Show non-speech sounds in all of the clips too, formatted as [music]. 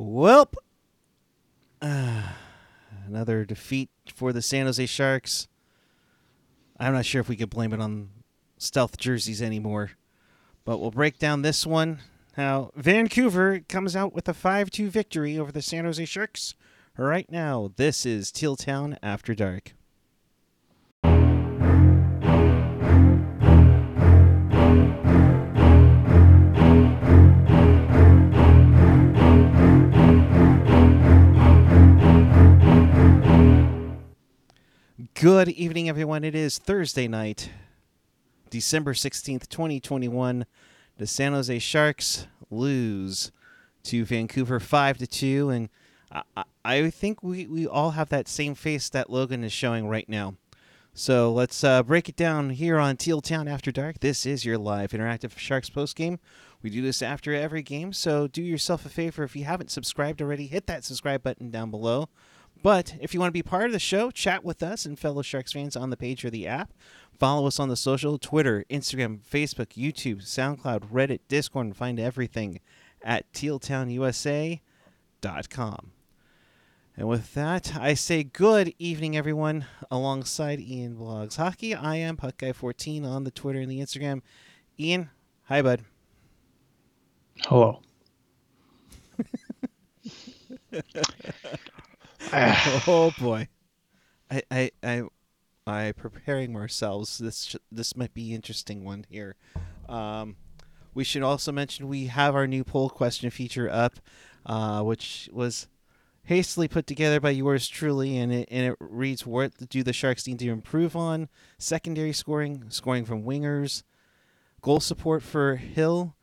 Welp. Uh, [sighs] another defeat for the San Jose Sharks. I'm not sure if we could blame it on stealth jerseys anymore, but we'll break down this one. How Vancouver comes out with a 5 2 victory over the San Jose Sharks. Right now, this is Teal Town After Dark. Good evening, everyone. It is Thursday night, December 16th, 2021. The San Jose Sharks lose to Vancouver 5 to 2. And I, I think we, we all have that same face that Logan is showing right now. So let's uh, break it down here on Teal Town After Dark. This is your live interactive Sharks post game. We do this after every game, so do yourself a favor if you haven't subscribed already, hit that subscribe button down below. But if you want to be part of the show, chat with us and fellow Sharks fans on the page or the app. Follow us on the social Twitter, Instagram, Facebook, YouTube, SoundCloud, Reddit, Discord, and find everything at tealtownusa.com. And with that, I say good evening, everyone, alongside Ian Vlogs Hockey. I am PuckGuy14 on the Twitter and the Instagram. Ian, hi, bud. Hello. [laughs] [sighs] oh boy, I I I I preparing ourselves. This this might be interesting one here. Um, we should also mention we have our new poll question feature up, uh, which was hastily put together by yours truly, and it and it reads: What do the Sharks need to improve on? Secondary scoring, scoring from wingers, goal support for Hill,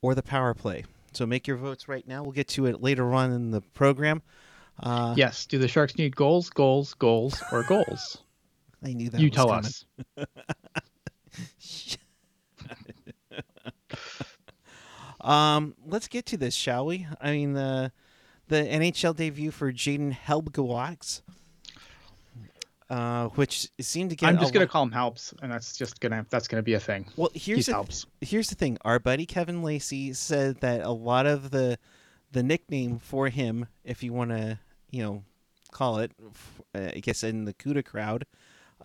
or the power play. So make your votes right now. We'll get to it later on in the program. Uh, yes. Do the Sharks need goals, goals, goals, or goals? [laughs] I knew that. You tell coming. us. [laughs] um, let's get to this, shall we? I mean, the the NHL debut for Jayden Halbgewachs, uh, which seemed to get. I'm just gonna call him Helps, and that's just gonna that's gonna be a thing. Well, here's the. Here's the thing. Our buddy Kevin Lacey said that a lot of the the nickname for him, if you want to you know, call it, I guess in the CUDA crowd,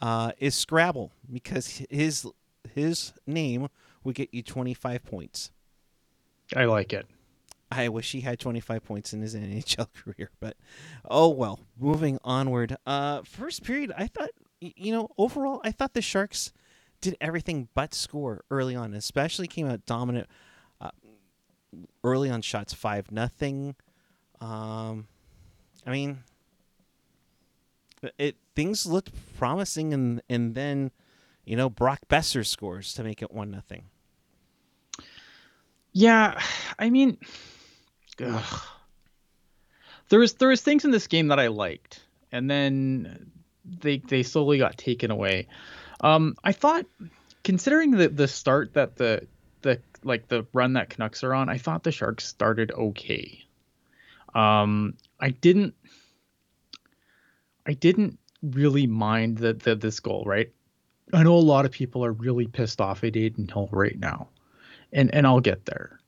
uh, is Scrabble because his his name would get you 25 points. I like it. I wish he had 25 points in his [laughs] NHL career, but oh well. Moving onward. Uh, first period, I thought, you know, overall, I thought the Sharks did everything but score early on. Especially came out dominant uh, early on shots, five nothing. Um, I mean, it things looked promising, and and then, you know, Brock Boeser scores to make it one nothing. Yeah, I mean, ugh. there was there was things in this game that I liked, and then they they slowly got taken away. Um, I thought, considering the the start that the the like the run that Canucks are on, I thought the Sharks started okay. Um, I didn't I didn't really mind the, the this goal, right? I know a lot of people are really pissed off at Adin Hill right now. And and I'll get there.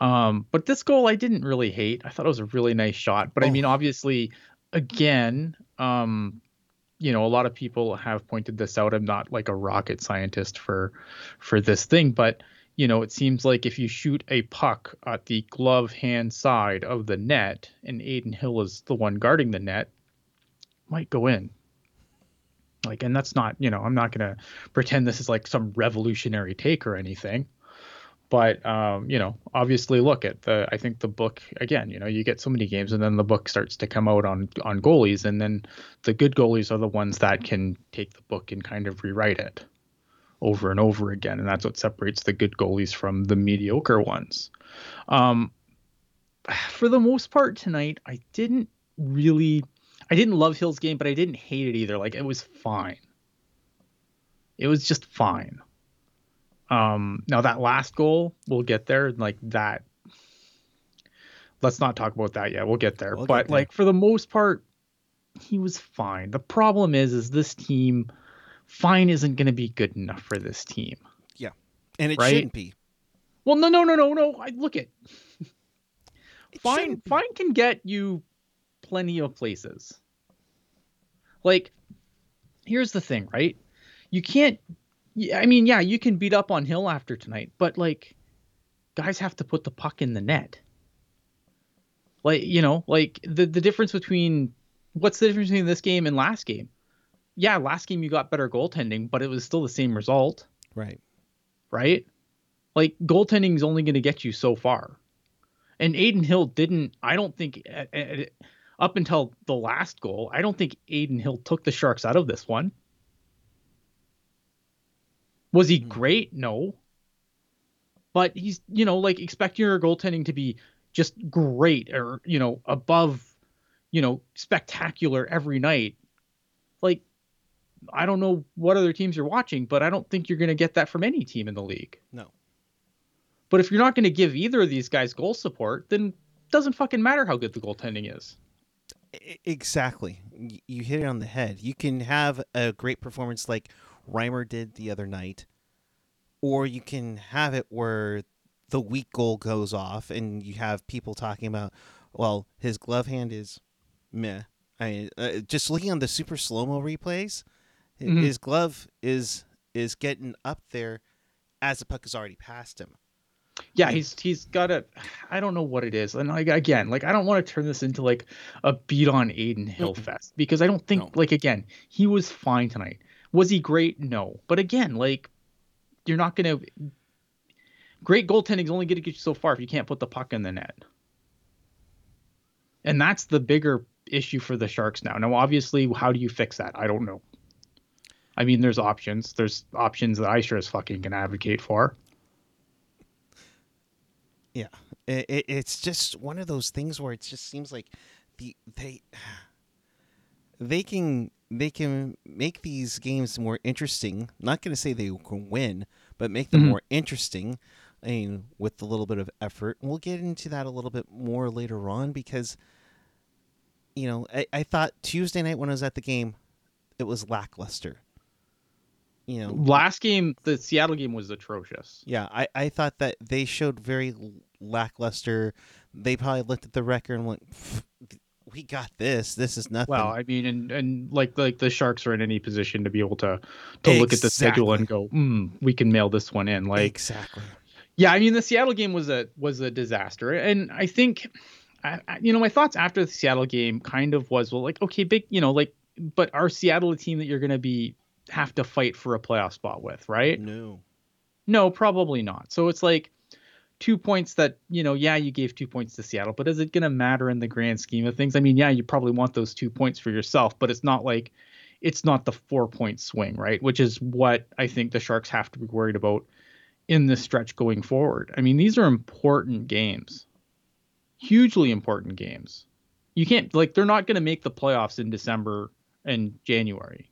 Um, but this goal I didn't really hate. I thought it was a really nice shot. But oh. I mean, obviously, again, um, you know, a lot of people have pointed this out. I'm not like a rocket scientist for for this thing, but you know, it seems like if you shoot a puck at the glove hand side of the net and Adin Hill is the one guarding the net, might go in. Like, and that's not, you know, I'm not going to pretend this is like some revolutionary take or anything. But, um, you know, obviously look at the, I think the book, again, you know, you get so many games and then the book starts to come out on, on goalies. And then the good goalies are the ones that can take the book and kind of rewrite it over and over again, and that's what separates the good goalies from the mediocre ones. Um, for the most part tonight, I didn't really, I didn't love Hill's game, but I didn't hate it either. Like it was fine. It was just fine. Um, now that last goal, we'll get there. Like that. Let's not talk about that yet. We'll get there. We'll but get there. like for the most part, he was fine. The problem is, is this team fine isn't going to be good enough for this team. Yeah, and it right? shouldn't be. Well, no, no, no, no, no. I look at [laughs] fine fine can get you plenty of places. Like here's the thing, right? You can't I mean, yeah, you can beat up on Hill after tonight, but like guys have to put the puck in the net. Like, you know, like the the difference between what's the difference between this game and last game? Yeah, last game you got better goaltending, but it was still the same result Right. right? Like goaltending is only going to get you so far. And Adin Hill didn't. I don't think at, at, up until the last goal, I don't think Adin Hill took the Sharks out of this one. Was he Hmm. great? No. But he's, you know, like expecting your goaltending to be just great or, you know, above, you know, spectacular every night. Like, I don't know what other teams you're watching, but I don't think you're going to get that from any team in the league. No. But if you're not going to give either of these guys goal support, then it doesn't fucking matter how good the goaltending is. Exactly. You hit it on the head. You can have a great performance like Reimer did the other night, or you can have it where the weak goal goes off and you have people talking about, well, his glove hand is meh. I uh, just looking on the super slow mo replays, Mhm. his glove is is getting up there as the puck has already passed him. Yeah, he's he's got a I don't know what it is. And like again, like I don't want to turn this into like a beat on Adin Hill fest because I don't think No. like again, he was fine tonight. Was he great? No. But again, like you're not to great goaltending is only to get you so far if you can't put the puck in the net. And that's the bigger issue for the Sharks now. Now obviously, how do you fix that? I don't know. I mean, there's options. There's options that I sure as fucking can advocate for. Yeah, it, it, it's just one of those things where it just seems like the they [sighs] they can they can make these games more interesting. Not going to say they can win, but make them Mhm. more interesting. I mean, with a little bit of effort. We'll get into that a little bit more later on because you know I, I thought Tuesday night when I was at the game, it was lackluster. You know, Last game, the Seattle game was atrocious. yeah, I, I thought that they showed very lackluster. They probably looked at the record and went, "We got this. This is nothing." Well, I mean, and and like like the Sharks are in any position to be able to to look at the schedule and go, mm, we can mail this one in. Like, exactly. yeah, I mean, the Seattle game was a was a disaster, and I think, I, I, you know, my thoughts after the Seattle game kind of was, well, like, okay, big, you know, like, but our Seattle a team that you're going to be have to fight for a playoff spot with, right? No. No, probably not. So it's like two points that, you know, yeah, you gave two points to Seattle, but is it going to matter in the grand scheme of things? I mean, yeah, you probably want those two points for yourself, but it's not like it's not the four point swing, right? Which is what I think the Sharks have to be worried about in this stretch going forward. I mean, these are important games, hugely important games. You can't, like, they're not going to make the playoffs in December and January.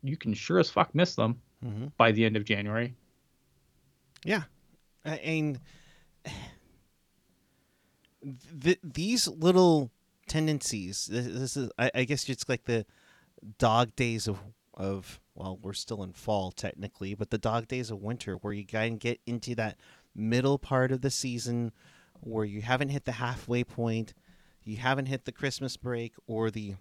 But you can sure as fuck miss them hmm by the end of January. Yeah, I mean, [sighs] th- these little tendencies. This, this is, I, I guess, it's like the dog days of of. Well, we're still in fall technically, but the dog days of winter, where you kind of get into that middle part of the season, where you haven't hit the halfway point, you haven't hit the Christmas break or the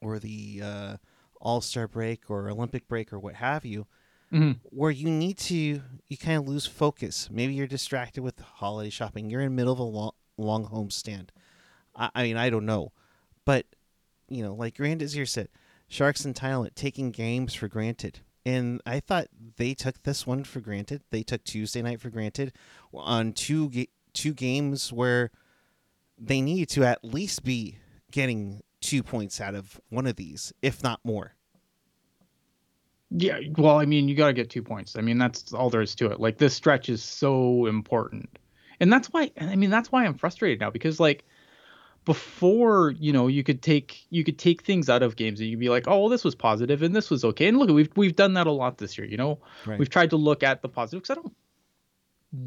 or the uh, All Star break or Olympic break or what have you Mhm. where you need to you kind of lose focus. Maybe you're distracted with holiday shopping. You're in the middle of a long, long home stand. I, I mean, I don't know, but you know, like Grand Azir said, Sharks entitlement taking games for granted. And I thought they took this one for granted. They took Tuesday night for granted on two ga- two games where they needed to at least be getting two points out of one of these, if not more. Yeah, well, I mean, you got to get two points. I mean, that's all there is to it. Like this stretch is so important, and that's why. I mean, that's why I'm frustrated now because like before, you know, you could take you could take things out of games and you'd be like, oh, well, this was positive and this was okay. And look, we've we've done that a lot this year. You know, Right. we've tried to look at the positive because I don't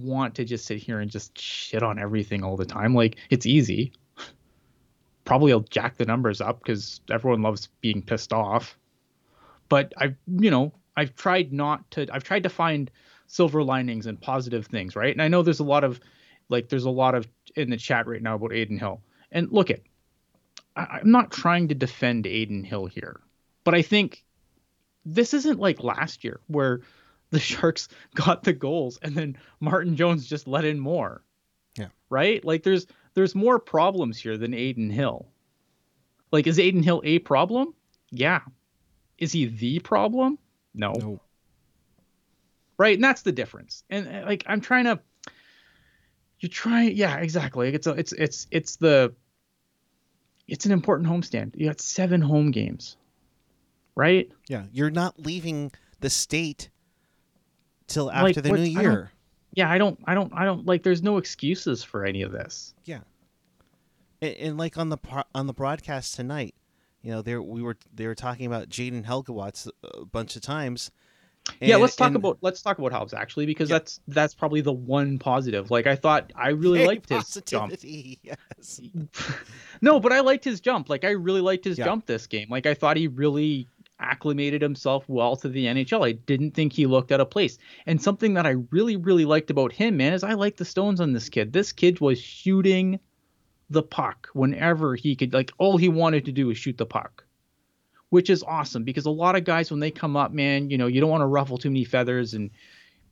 want to just sit here and just shit on everything all the time. Like it's easy. [laughs] Probably I'll jack the numbers up because everyone loves being pissed off. But I've you know I've tried not to. I've tried to find silver linings and positive things, right? And I know there's a lot of like there's a lot of in the chat right now about Adin Hill. And look at, I, I'm not trying to defend Adin Hill here, but I think this isn't like last year where the [laughs] Sharks got the goals and then Martin Jones just let in more. Yeah. Right? Like there's there's more problems here than Adin Hill. Like is Adin Hill a problem? Yeah. Is he the problem? No. No. Right? And that's the difference. And uh, like I'm trying to you're trying yeah, exactly. It's a, it's it's it's the it's an important homestand. You got 7 home games. Right? Yeah, you're not leaving the state till Like, after the what- new I year. Yeah, I don't I don't I don't like there's no excuses for any of this. Yeah, and, and like on the on the broadcast tonight, you know, there we were they were talking about Jayden Halbgewachs a bunch of times. yeah, let's talk and- about let's talk about Hobbs actually because Yeah. that's that's probably the one positive. Like I thought I really liked his jump. [laughs] Yes. [laughs] no, but I liked his jump. Like I really liked his Yeah. jump this game. Like I thought he really acclimated himself well to the NHL. I didn't think he looked out of place. And something that I really really liked about him, man, is I like the stones on this kid. This kid was shooting the puck whenever he could like all he wanted to do was shoot the puck. Which is awesome because a lot of guys when they come up, man, you know, you don't want to ruffle too many feathers and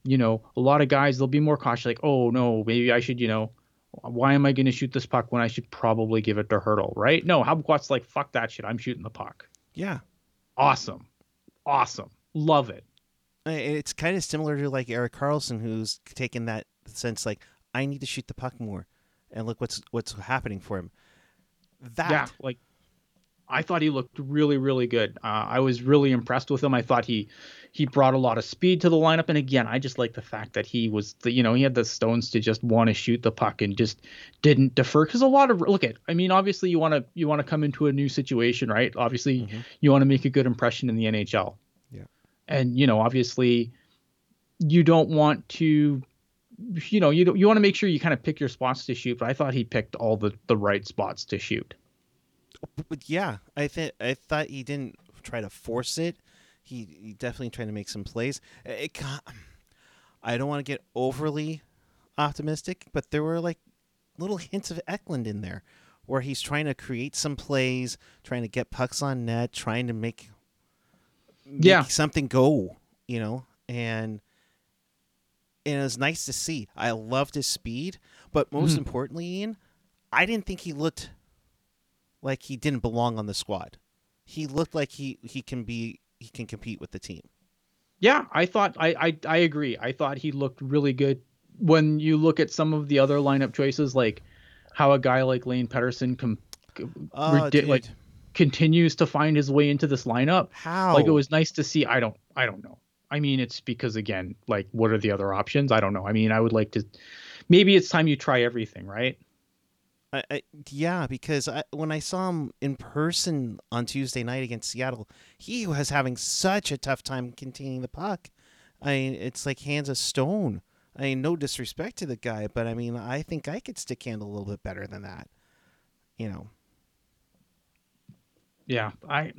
you know, a lot of guys they'll be more cautious like, "Oh, no, maybe I should, you know, why am I going to shoot this puck when I should probably give it to Hertl, right? No, Hubquat's like, fuck that shit. I'm shooting the puck. Yeah, Awesome. Awesome. Love it. It's kind of similar to like Erik Karlsson, who's taken that sense like I need to shoot the puck more, and look what's what's happening for him. That Yeah. Like, I thought he looked really, really good. Uh, I was really impressed with him. I thought he he brought a lot of speed to the lineup. And again, I just like the fact that he was, the, you know, he had the stones to just want to shoot the puck and just didn't defer. Because a lot of look at, I mean, obviously you want to you want to come into a new situation, right? Obviously, Mhm. you want to make a good impression in the NHL. Yeah. And you know, obviously, you don't want to, you know, you don't, you want to make sure you kind of pick your spots to shoot. But I thought he picked all the the right spots to shoot. But yeah, I think I thought he didn't try to force it. He, he definitely tried to make some plays. It, I don't want to get overly optimistic, but there were like little hints of Eklund in there, where he's trying to create some plays, trying to get pucks on net, trying to make, make Yeah. something go. You know, and and it was nice to see. I loved his speed, but most Mhm. importantly, Ian, I didn't think he looked like he didn't belong on the squad. He looked like he he can be he can compete with the team. Yeah, I thought I, I I agree. I thought he looked really good. When you look at some of the other lineup choices, like how a guy like Lane Pederson com- Oh, ridi- dude. like continues to find his way into this lineup. How? Like it was nice to see. I don't I don't know. I mean, it's because again, like what are the other options? I don't know. I mean, I would like to. Maybe it's time you try everything, right? I, I, yeah, because I, when I saw him in person on Tuesday night against Seattle, he was having such a tough time containing the puck. I mean, it's like hands of stone. I mean, no disrespect to the guy, but I mean, I think I could stick handle a little bit better than that. You know, Yeah, I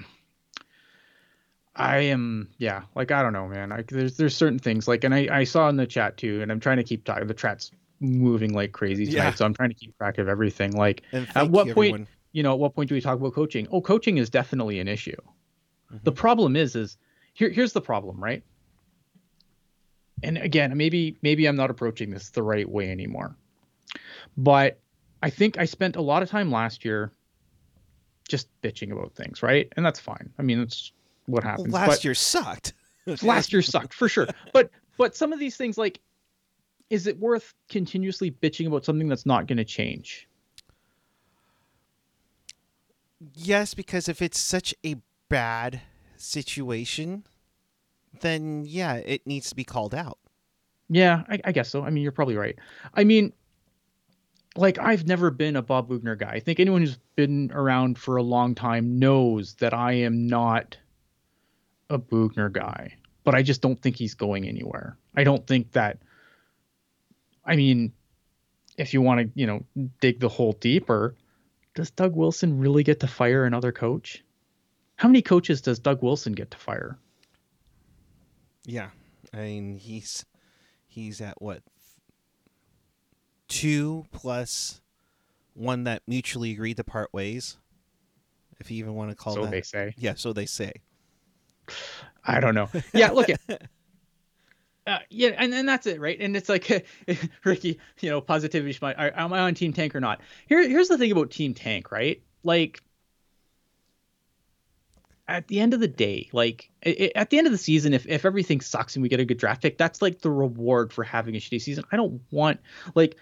I am yeah, like I don't know, man. Like there's there's certain things like and I I saw in the chat too and I'm trying to keep talking the chat's moving like crazy tonight, Yeah. so I'm trying to keep track of everything. Like at what you, point everyone. you know, at what point do we talk about coaching? Oh, coaching is definitely an issue. The Mhm. problem is is here here's the problem, right? And again, maybe maybe I'm not approaching this the right way anymore. But I think I spent a lot of time last year just bitching about things, right? And that's fine. I mean, that's what Well, happens. last but year sucked. [laughs] last year sucked for sure. But but some of these things like is it worth continuously bitching about something that's not going to change? Yes, because if it's such a bad situation, then yeah, it needs to be called out. Yeah, I, I guess so. I mean, you're probably right. I mean, like I've never been a Bob Boughner guy. I think anyone who's been around for a long time knows that I am not a Boughner guy. But I just don't think he's going anywhere. I don't think that. I mean, if you want to, you know, dig the hole deeper, does Doug Wilson really get to fire another coach? How many coaches does Doug Wilson get to fire? Yeah, I mean he's he's at what two plus one that mutually agreed to part ways, if you even want to call so that. they say. Yeah, so they say. I don't know. Yeah, look at. [laughs] Uh, yeah, and, and that's it, right? And it's like, [laughs] Ricky, you know, positivity. My, am I on Team Tank or not? Here, here's the thing about Team Tank, right? Like, at the end of the day, like it, at the end of the season, if, if everything sucks and we get a good draft pick, that's like the reward for having a shitty season. I don't want like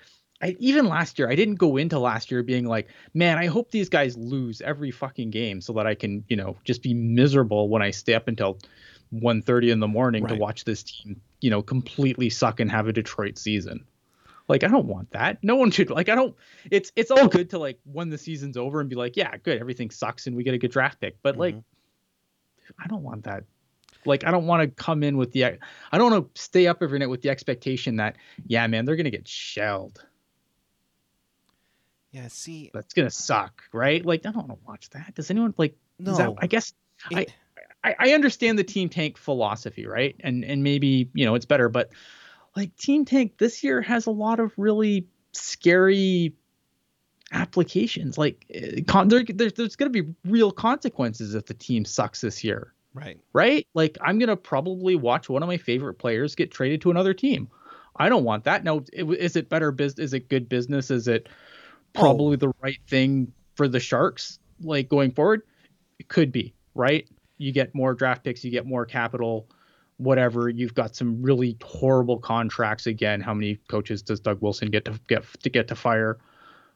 I, even last year, I didn't go into last year being like, man, I hope these guys lose every fucking game so that I can, you know, just be miserable when I stay up until 1.30 in the morning right. to watch this team, you know, completely suck and have a Detroit season. Like I don't want that. No one should like I don't it's it's all good to like when the season's over and be like, yeah, good, everything sucks and we get a good draft pick. But mm-hmm. like I don't want that. Like I don't want to come in with the I don't want to stay up every night with the expectation that yeah, man, they're gonna get shelled. Yeah, see, that's gonna suck, right? Like I don't want to watch that. Does anyone like? No, that, I guess it, I, I I understand the team tank philosophy, right? And and maybe you know it's better, but like team tank this year has a lot of really scary applications. Like eh, con- there, there, there's going to be real consequences if the team sucks this year. Right. Right. Like I'm going to probably watch one of my favorite players get traded to another team. I don't want that. Now, is it better business? Is it good business? Is it probably oh. the right thing for the Sharks? Like going forward, it could be. Right. You get more draft picks. You get more capital. Whatever. You've got some really horrible contracts again. How many coaches does Doug Wilson get to get to get to fire?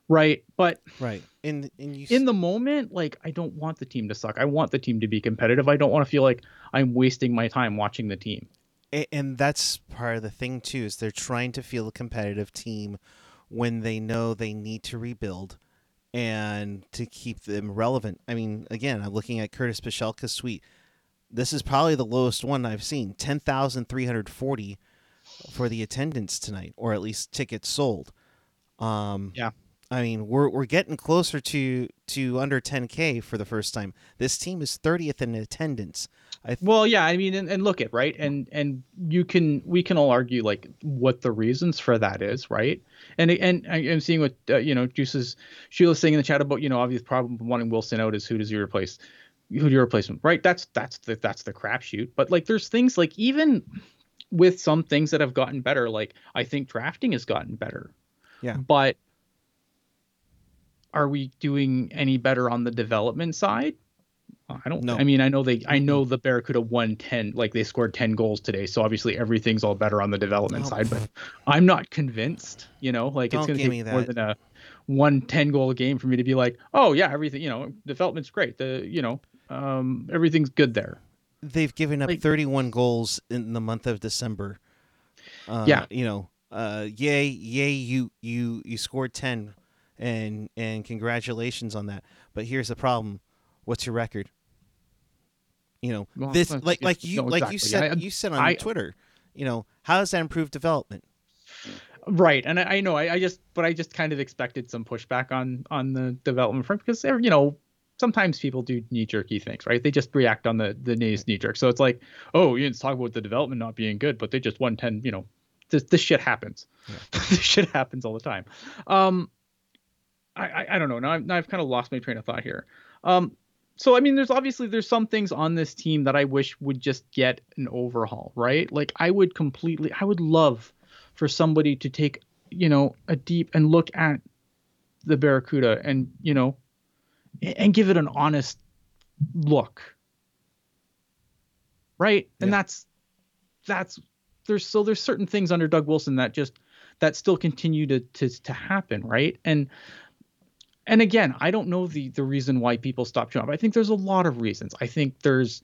right but right and, and you in the moment like i don't want the team to suck i want the team to be competitive i don't want to feel like i'm wasting my time watching the team and that's part of the thing too is they're trying to feel a competitive team when they know they need to rebuild and to keep them relevant i mean again i'm looking at curtis Pashelka's suite this is probably the lowest one i've seen 10340 for the attendance tonight or at least tickets sold um yeah I mean, we're we're getting closer to to under 10k for the first time. This team is 30th in attendance. Th- well, yeah, I mean, and, and look at right, and and you can we can all argue like what the reasons for that is, right? And and I'm seeing what uh, you know, Juice's Sheila's saying in the chat about you know obvious problem wanting Wilson out is who does he replace? Who do you replace him? Right? That's that's the that's the crapshoot. But like, there's things like even with some things that have gotten better, like I think drafting has gotten better. Yeah. But are we doing any better on the development side? I don't know. I mean, I know they, I know the Barracuda won 10, like they scored 10 goals today. So obviously everything's all better on the development oh. side, but I'm not convinced, you know, like don't it's going to take more than a one 10 goal game for me to be like, oh yeah, everything, you know, development's great. The, you know, um, everything's good there. They've given up like, 31 goals in the month of December. Uh, yeah. You know, uh, yay, yay, you, you, you scored 10 and and congratulations on that. But here's the problem: what's your record? You know well, this like like you no, like you said I, you said on I, Twitter. You know how does that improve development? Right, and I, I know I, I just but I just kind of expected some pushback on on the development front because you know sometimes people do knee jerky things, right? They just react on the the knee knee jerk. So it's like, oh, you didn't talk about the development not being good, but they just won ten. You know, this this shit happens. Yeah. [laughs] this shit happens all the time. Um, I, I, don't know. Now I've, now I've kind of lost my train of thought here. Um, so I mean, there's obviously there's some things on this team that I wish would just get an overhaul, right? Like I would completely, I would love for somebody to take, you know, a deep and look at the Barracuda and you know, and give it an honest look, right? And that's that's there's so there's certain things under Doug Wilson that just that still continue to to to happen, right? And and again, I don't know the the reason why people stop showing up. I think there's a lot of reasons. I think there's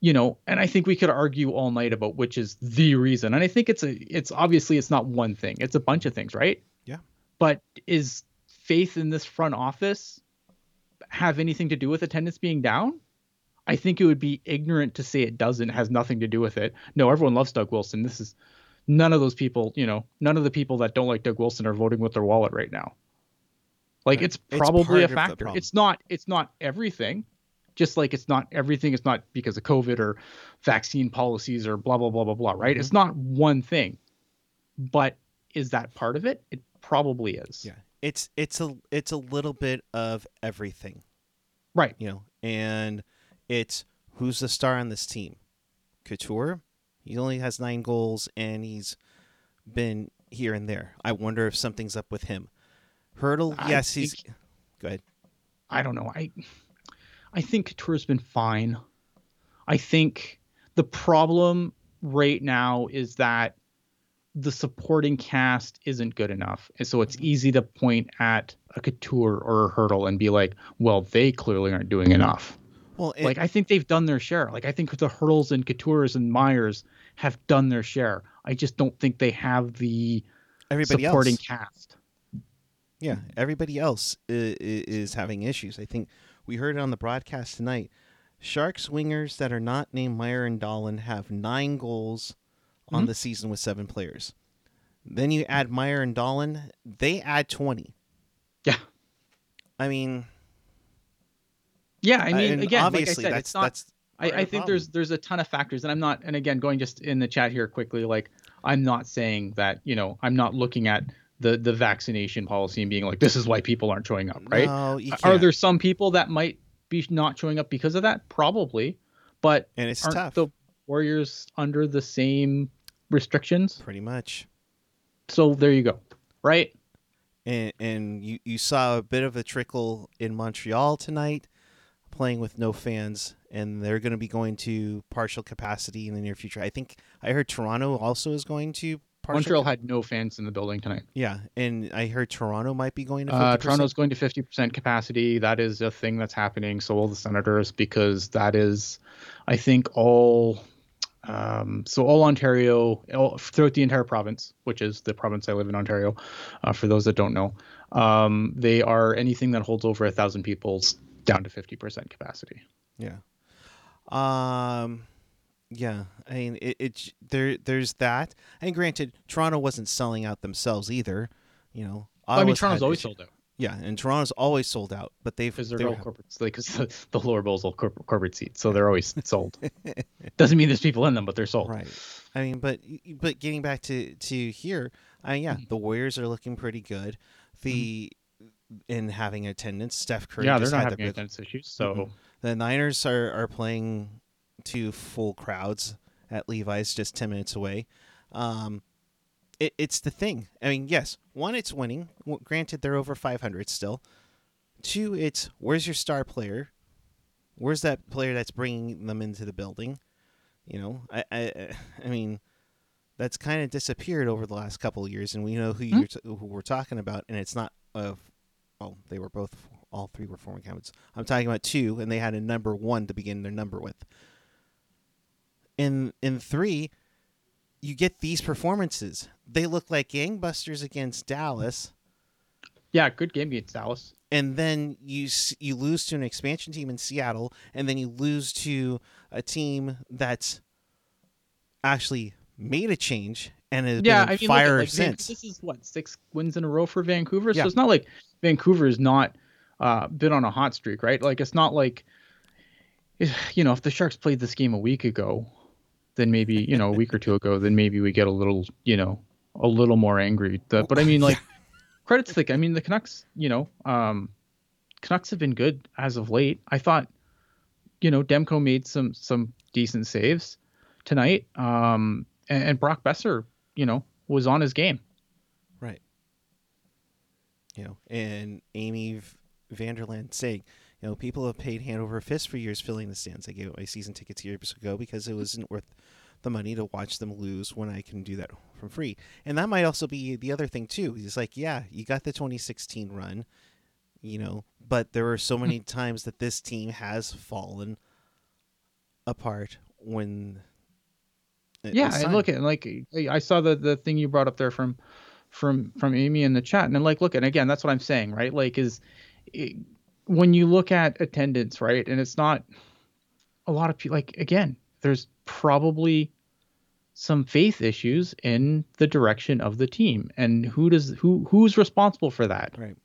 you know, and I think we could argue all night about which is the reason. And I think it's a it's obviously it's not one thing. It's a bunch of things, right? Yeah. But is faith in this front office have anything to do with attendance being down? I think it would be ignorant to say it doesn't, has nothing to do with it. No, everyone loves Doug Wilson. This is none of those people, you know, none of the people that don't like Doug Wilson are voting with their wallet right now. Like it's probably it's a factor. It's not it's not everything. Just like it's not everything, it's not because of COVID or vaccine policies or blah blah blah blah blah, right? Mm-hmm. It's not one thing. But is that part of it? It probably is. Yeah. It's it's a it's a little bit of everything, Right. you know. And it's who's the star on this team? Couture. He only has 9 goals and he's been here and there. I wonder if something's up with him. Hertl, I yes, he's think- Go ahead. I don't know. I I think Couture's been fine. I think the problem right now is that the supporting cast isn't good enough. And so it's mm-hmm. easy to point at a Couture or a Hertl and be like, well, they clearly aren't doing enough. Well, it, like I think they've done their share. Like I think the Hertls and Coutures and Meiers have done their share. I just don't think they have the everybody supporting else. cast. Yeah, everybody else is, is having issues. I think we heard it on the broadcast tonight. Sharks wingers that are not named Meier and Dahlen have nine goals on Mhm. the season with seven players. Then you add Meier and Dahlen, they add 20. Yeah. I mean, Yeah, I mean, again, obviously like I said, that's it's not. that's I, I think there's there's a ton of factors, and I'm not. And again, going just in the chat here quickly, like I'm not saying that you know I'm not looking at the the vaccination policy and being like this is why people aren't showing up, right? No, you Are there some people that might be not showing up because of that? Probably, but and it's tough. the Warriors under the same restrictions? pretty much. So there you go, right? and and you, you saw a bit of a trickle in Montreal tonight, playing with no fans, and they're going to be going to partial capacity in the near future. I think I heard Toronto also is going to. Montreal had no fans in the building tonight. yeah, and I heard Toronto might be going to. 50%. Uh, Toronto's going to 50% capacity. That is a thing that's happening. So will the Senators because that is, I think, all. Um, so all Ontario, all, throughout the entire province, which is the province I live in, Ontario. Uh, for those that don't know, um, they are anything that holds over a thousand people's down to 50% capacity. Yeah. Um. Yeah, I mean it. it there, there's that, and granted, Toronto wasn't selling out themselves either. You know, I mean, Toronto's always sold out Yeah, and Toronto's always sold out, but they've because they're they all were- corporate, because the, the lower bowls all corporate, corporate seats, so they're always [laughs] sold. Doesn't mean there's people in them, but they're sold. Right. I mean, but but getting back to to here, I mean, Mm-hmm. yeah, the Warriors are looking pretty good. The in having attendance, Steph Curry. Yeah, they're not having the, attendance issues. So. Mhm. the Niners are are playing to full crowds at Levi's, just ten minutes away. Um, it, it's the thing. I mean, yes, one, it's winning. Granted, they're over five hundred still. Two, it's where's your star player? Where's that player that's bringing them into the building? You know, I, I, I mean, that's kind of disappeared over the last couple of years, and we know who Hmm? you're t- who we're talking about, and it's not of. Well, they were both, all three were former Cowboys. I'm talking about two, and they had a number one to begin their number with. In in three, you get these performances. They look like gangbusters against Dallas, Yeah, good game against Dallas. and then you you lose to an expansion team in Seattle, and then you lose to a team that's actually made a change and has Yeah, been I mean, fire look like, since. this is what six wins in a row for Vancouver. Yeah. So it's not like Vancouver Vancouver's not uh, been on a hot streak, right? Like it's not like [sighs] you know if the Sharks played this game a week ago, then maybe you know a week or two ago, then maybe we get a little you know a little more angry. But I mean, like credits thick. I mean the Canucks, you know, um, Canucks have been good as of late. I thought you know Demko made some some decent saves tonight, um, and, and Brock Boeser, you know, was on his game. Right. You know, and Amy Vanderland saying, you know, people have paid hand over fist for years filling the stands. I gave up my season tickets years ago because it wasn't worth the money to watch them lose when I can do that for free. And that might also be the other thing too. It's like, yeah, you got the 2016 run, you know, but there are so [laughs] many times that this team has fallen apart when. yeah, and look at like I saw the the thing you brought up there from from from Amy in the chat, and then like look, and again, that's what I'm saying, right? Like is it, when you look at attendance, right, and it's not a lot of people. Like again, there's probably some faith issues in the direction of the team, and who does who who's responsible for that? Right.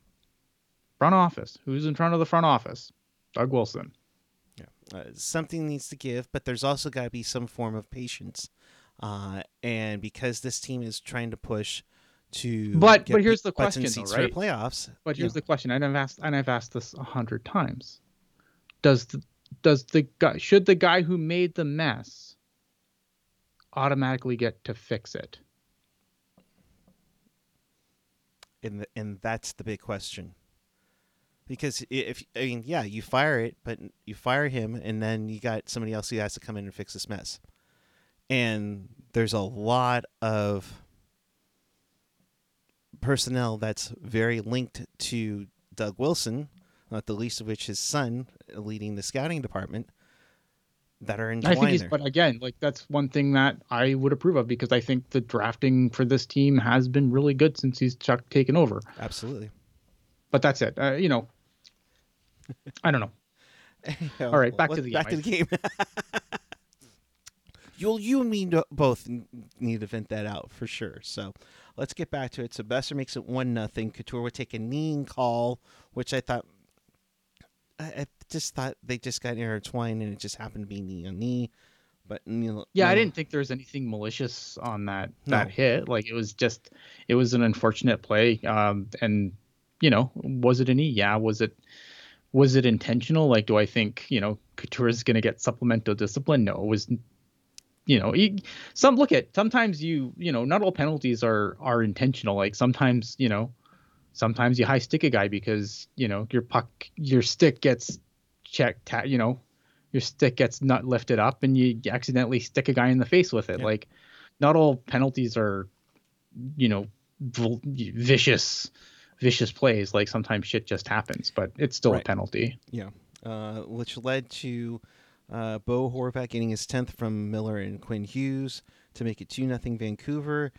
Front office. Who's in front of the front office? Doug Wilson. uh, something needs to give, but there's also got to be some form of patience. Uh, and because this team is trying to push to But- but here's the question, though, right? for the playoffs. But here's Yeah. the question, and I've asked and I've asked this a hundred times. Does the does the guy should the guy who made the mess automatically get to fix it? and the, and that's the big question. Because if I mean, yeah, you fire it, but you fire him, and then you got somebody else who has to come in and fix this mess. And there's a lot of personnel that's very linked to Doug Wilson, not the least of which his son leading the scouting department, that are in. I think he's there. but again, like that's one thing that I would approve of because I think the drafting for this team has been really good since he's Chuck taken over. Absolutely. But that's it. Uh, you know, [laughs] I don't know. All right, back to the back game. to the game. [laughs] You'll you and me no- both need to vent that out for sure. So let's get back to it. So Boeser makes it one nothing. Couture would take a kneeing call, which I thought I, I just thought they just got intertwined and it just happened to be knee on knee. But you know, Yeah, I didn't think there was anything malicious on that No. that hit. Like it was just it was an unfortunate play. Um and you know, was it a knee? Yeah, was it was it intentional? Like do I think, you know, Couture is going to get supplemental discipline? No, it was you know, you, some look at sometimes you, you know, not all penalties are are intentional. Like sometimes, you know, sometimes you high stick a guy because, you know, your puck your stick gets checked, ta- you know, your stick gets not lifted up and you accidentally stick a guy in the face with it. Yeah. Like, not all penalties are, you know, vicious, vicious plays. Like sometimes shit just happens, but it's still Right. a penalty. Yeah, uh, which led to uh, Bo Horvat getting his tenth from Miller and Quinn Hughes to make it two nothing Vancouver.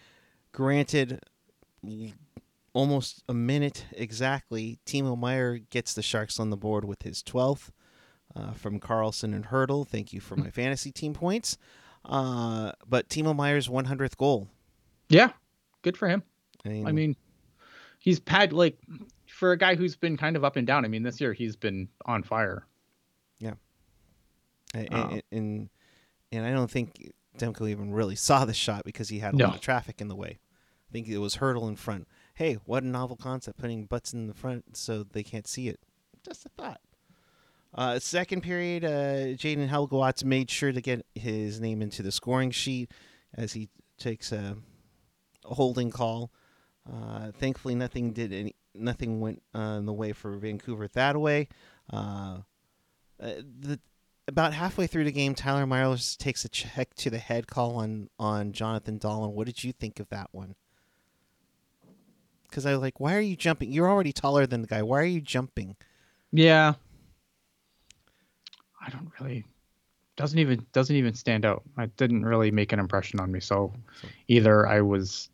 Granted, almost a minute exactly, Timo Meier gets the Sharks on the board with his twelfth uh, from Karlsson and Hertl. Thank you for my [laughs] fantasy team points. Uh, but Timo Meier's one hundredth goal. Yeah, good for him. I mean, I mean, he's had like for a guy who's been kind of up and down. I mean, this year he's been on fire. Uh, and, and and I don't think Demko even really saw the shot because he had a No. lot of traffic in the way. I think it was Hertl in front. Hey, what a novel concept putting butts in the front so they can't see it. Just a thought. Uh, second period, uh, Jayden Halbgewachs made sure to get his name into the scoring sheet as he takes a, a holding call. Uh, thankfully, nothing did any, nothing went uh, in the way for Vancouver that way. Uh, uh, the about halfway through the game, Tyler Myers takes a check to the head call on on Jonathan Dahlen. What did you think of that one? Because I was like, why are you jumping? You're already taller than the guy. Why are you jumping? Yeah. I don't really doesn't even doesn't even stand out. It didn't really make an impression on me. So So- either I was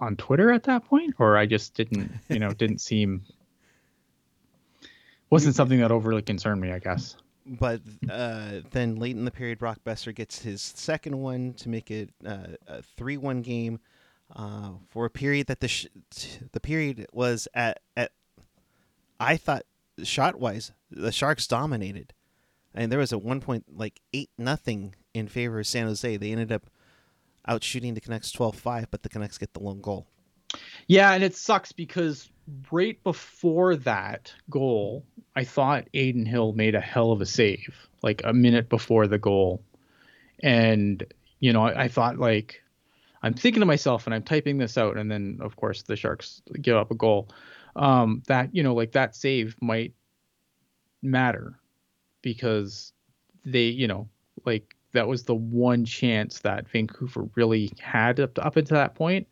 on Twitter at that point or I just didn't, you know, [laughs] didn't seem wasn't something that overly concerned me, I guess. But uh, then late in the period, Brock Boeser gets his second one to make it uh, a three-one game uh, for a period that the sh- the period was at at. I thought shot-wise, the Sharks dominated, and there was a one point like eight nothing in favor of San Jose. They ended up out shooting the Canucks 12-5, but the Canucks get the lone goal. Yeah, and it sucks because right before that goal, I thought Adin Hill made a hell of a save, like a minute before the goal. And, you know, I, I thought, like, I'm thinking to myself, and I'm typing this out, and then, of course, the Sharks give up a goal. Um, that, you know, like that save might matter because they, you know, like that was the one chance that Vancouver really had up, up until that point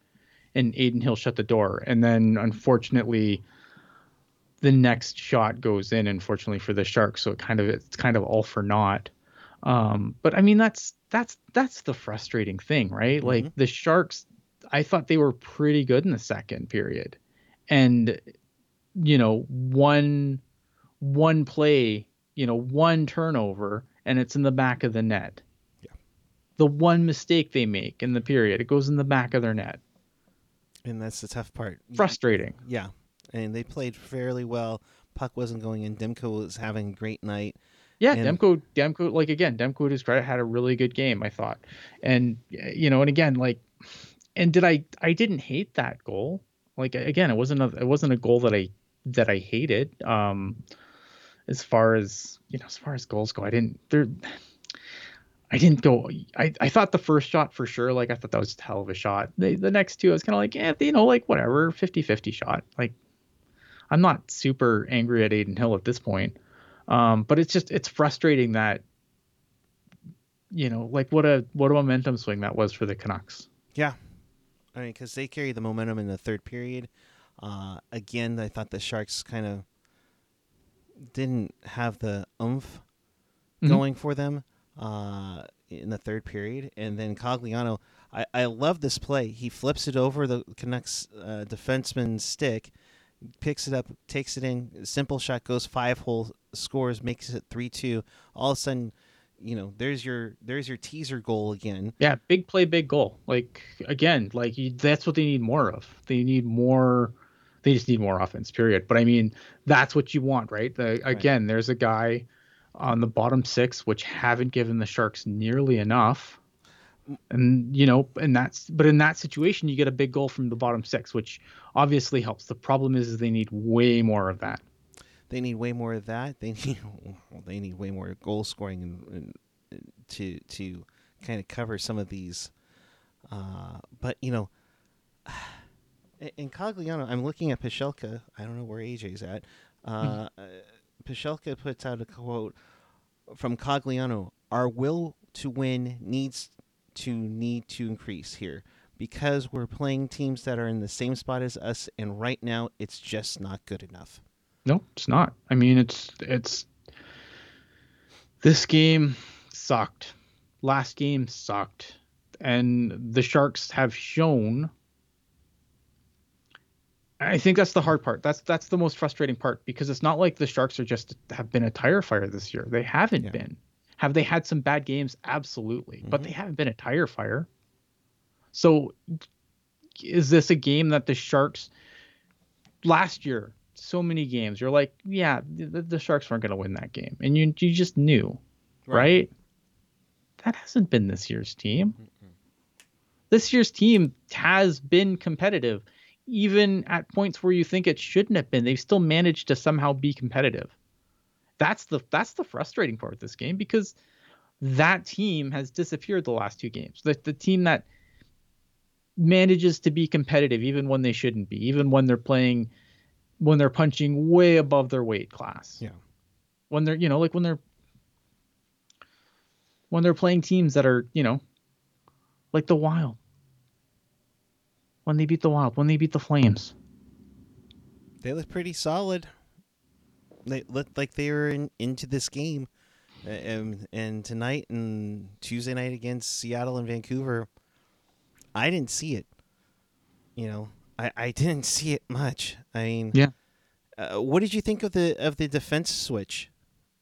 and Adin Hill shut the door. And then unfortunately the next shot goes in, unfortunately for the Sharks. So it kind of it's kind of all for naught. Um, but I mean that's that's that's the frustrating thing, right? Like the Sharks I thought they were pretty good in the second period. And you know, one one play, you know, one turnover and it's in the back of the net. Yeah. The one mistake they make in the period, it goes in the back of their net And that's the tough part. frustrating. Yeah, and they played fairly well. Puck wasn't going in. Demko was having a great night. Yeah, And- Demko, Demko, like again, Demko to his credit had a really good game, I thought, and you know, and again, like and did I I didn't hate that goal. Like again, it wasn't a it wasn't a goal that I that I hated. Um as far as you know, as far as goals go, I didn't there I didn't go. I, I thought the first shot for sure, like I thought that was a hell of a shot. The, the next two, I was kind of like, yeah, you know, like whatever, 50 50 shot. Like, I'm not super angry at Adin Hill at this point. Um, but it's just, it's frustrating that, you know, like what a, what a momentum swing that was for the Canucks. Yeah. I mean, because they carry the momentum in the third period. Uh, again, I thought the Sharks kind of didn't have the oomph mm-hmm. going for them uh, in the third period, and then Cogliano. I, I love this play. He flips it over the Canucks uh, defenseman's stick, picks it up, takes it in. Simple shot goes five hole, scores, makes it three two. All of a sudden, you know, there's your there's your teaser goal again. Yeah, big play, big goal. Like again, like you, that's what they need more of. They need more. They just need more offense. Period. But I mean, that's what you want, right? The, again, right. there's a guy on the bottom six, which haven't given the Sharks nearly enough. And you know, and that's but in that situation, you get a big goal from the bottom six, which obviously helps. The problem is, is they need way more of that. They need way more of that. They [laughs] need they need way more goal scoring and, and to to kind of cover some of these. Uh, but you know, [sighs] in Cogliano, I'm looking at Pashelka. I don't know where AJ's at. Uh, mm-hmm puts out a quote from Cogliano: "Our will to win needs to need to increase here because we're playing teams that are in the same spot as us, and right now it's just not good enough." No, it's not. I mean, it's it's this game sucked. Last game sucked. And the Sharks have shown I think that's the hard part. That's that's the most frustrating part because it's not like the Sharks are just have been a tire fire this year. They haven't yeah. been. Have they had some bad games? Absolutely, mm-hmm. but they haven't been a tire fire. So, is this a game that the Sharks last year? So many games, you're like, yeah, the, the Sharks weren't going to win that game, and you you just knew, right? right? That hasn't been this year's team. Mm-hmm. This year's team has been competitive even at points where you think it shouldn't have been, they've still managed to somehow be competitive. That's the that's the frustrating part of this game because that team has disappeared the last two games. The the team that manages to be competitive even when they shouldn't be, even when they're playing when they're punching way above their weight class. Yeah. When they're, you know, like when they're when they're playing teams that are, you know, like the Wild when they beat the Wild, when they beat the Flames. They look pretty solid. They looked like they were in, into this game. And, and tonight and Tuesday night against Seattle and Vancouver, I didn't see it. You know, I, I didn't [laughs] see it much. I mean, yeah. Uh, what did you think of the of the defense switch?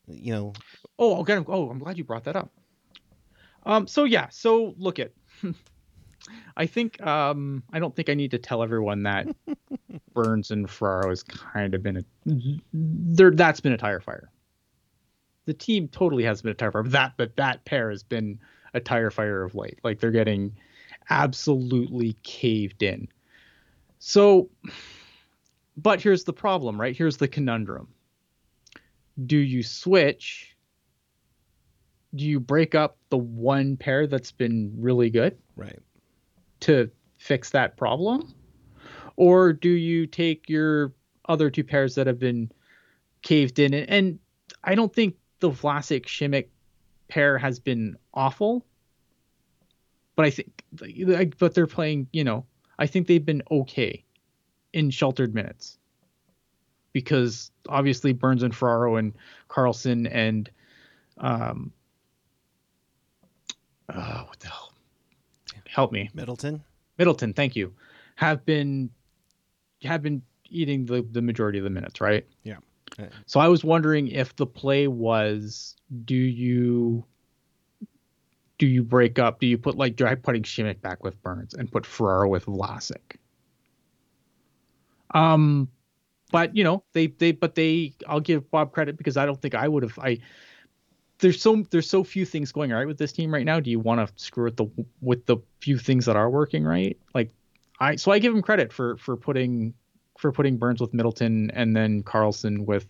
You know. Oh, okay. Oh, I'm glad you brought that up. Um. So yeah. So look at. [laughs] I think um, I don't think I need to tell everyone that [laughs] Burns and Ferraro has kind of been a there. That's been a tire fire. The team totally has been a tire fire. But that but that pair has been a tire fire of late. Like they're getting absolutely caved in. So, but here's the problem, right? Here's the conundrum. Do you switch? Do you break up the one pair that's been really good? Right to fix that problem? Or do you take your other two pairs that have been caved in? And I don't think the Vlasic Simek pair has been awful, but I think, but they're playing, you know, I think they've been okay in sheltered minutes because obviously Burns and Ferraro and Karlsson and um uh, what the hell help me. Middleton. Middleton, thank you. Have been have been eating the the majority of the minutes, right? Yeah. So I was wondering if the play was do you do you break up? Do you put like dry putting Simek back with Burns and put Ferraro with Vlasic? Um, but you know they they but they I'll give Bob credit because I don't think I would have I there's so there's so few things going right with this team right now. Do you want to screw with the with the few things that are working right? Like I so I give him credit for for putting for putting Burns with Middleton and then Karlsson with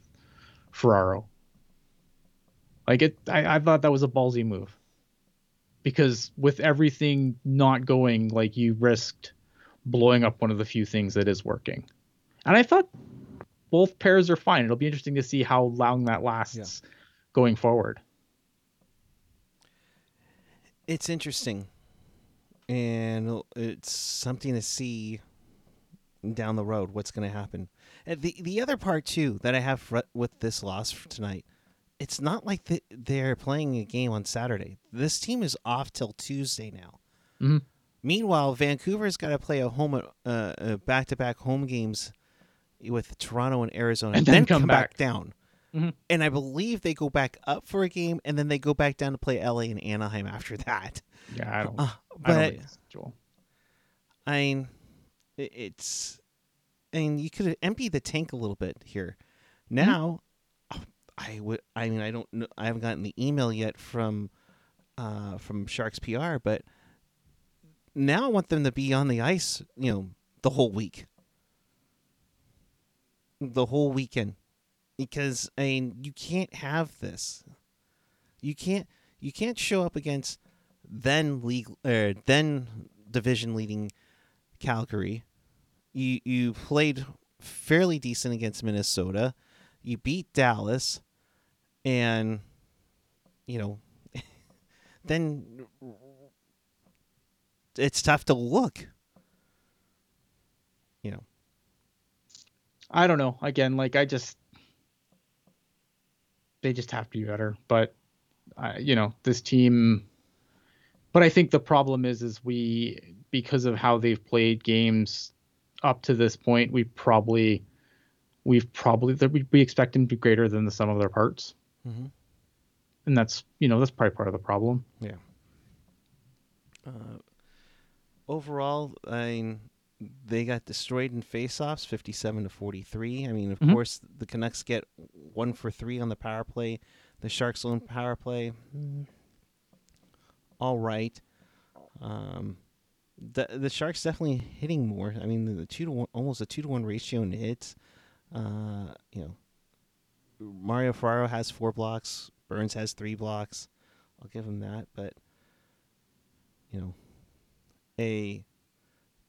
Ferraro. Like it, I, I thought that was a ballsy move because with everything not going, like you risked blowing up one of the few things that is working. And I thought both pairs are fine. It'll be interesting to see how long that lasts yeah. going forward. It's interesting. And it's something to see down the road what's going to happen. And the the other part too that I have with this loss for tonight, it's not like the, they're playing a game on Saturday. This team is off till Tuesday now. Mm-hmm. Meanwhile, Vancouver's got to play a home uh, back to back home games with Toronto and Arizona, and then, then come, come back. back, down. Mm-hmm. And I believe they go back up for a game, and then they go back down to play LA and Anaheim after that. Yeah, I don't. Uh, but I, don't Joel. I mean, it's. I mean, you could empty the tank a little bit here. Mm-hmm. Now, mm-hmm. I would. I mean, I don't know. I haven't gotten the email yet from, uh, from Sharks PR, but now I want them to be on the ice. You know, the whole week the whole weekend because I mean you can't have this. You can't you can't show up against then league or uh, then division leading Calgary. You you played fairly decent against Minnesota. You beat Dallas and you know [laughs] then it's tough to look. You know. I don't know. Again, like I just they just have to be better. But uh, you know, this team. But I think the problem is, is we because of how they've played games up to this point, we probably we've probably we, we expect them to be greater than the sum of their parts. Mm-hmm. And that's you know that's probably part of the problem. Yeah. Uh, overall, I mean, they got destroyed in faceoffs, fifty-seven to forty-three. I mean, of mm-hmm. course, the Canucks get one for three on the power play. The Sharks own power play. Mm, all right. Um, the the Sharks definitely hitting more. I mean, the, the two to one, almost a two to one ratio in hits. Uh, you know, Mario Ferraro has four blocks. Burns has three blocks. I'll give him that, but you know, a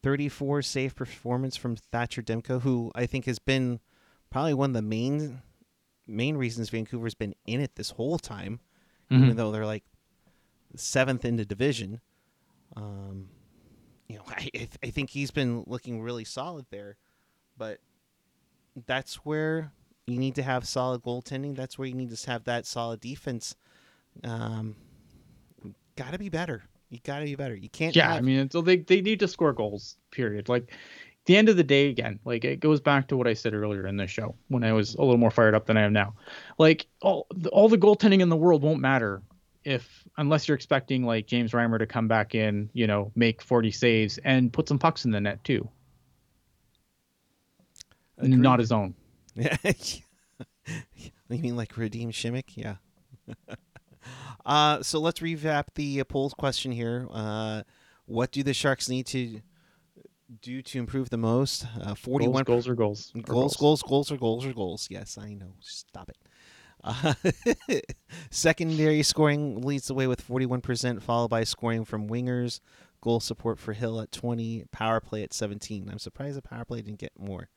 34 save performance from Thatcher Demko, who I think has been probably one of the main main reasons Vancouver's been in it this whole time, mm-hmm. even though they're like seventh in the division. Um, you know, [laughs] I I think he's been looking really solid there, but that's where you need to have solid goaltending. That's where you need to have that solid defense. Um, got to be better. You got to be better. You can't. Yeah, have... I mean, so they they need to score goals. Period. Like the end of the day, again, like it goes back to what I said earlier in the show when I was a little more fired up than I am now. Like all all the goaltending in the world won't matter if unless you're expecting like James Reimer to come back in, you know, make 40 saves and put some pucks in the net too. Agreed. Not his own. Yeah. [laughs] you mean like Radim Simek? Yeah. [laughs] Uh, so let's revamp the uh, poll question here. Uh, what do the Sharks need to do to improve the most? Uh, Forty-one goals, goals or goals. Goals, goals, goals, or goals or goals. Yes, I know. Stop it. Uh, [laughs] secondary scoring leads the way with 41%, followed by scoring from wingers, goal support for Hill at 20, power play at 17. I'm surprised the power play didn't get more.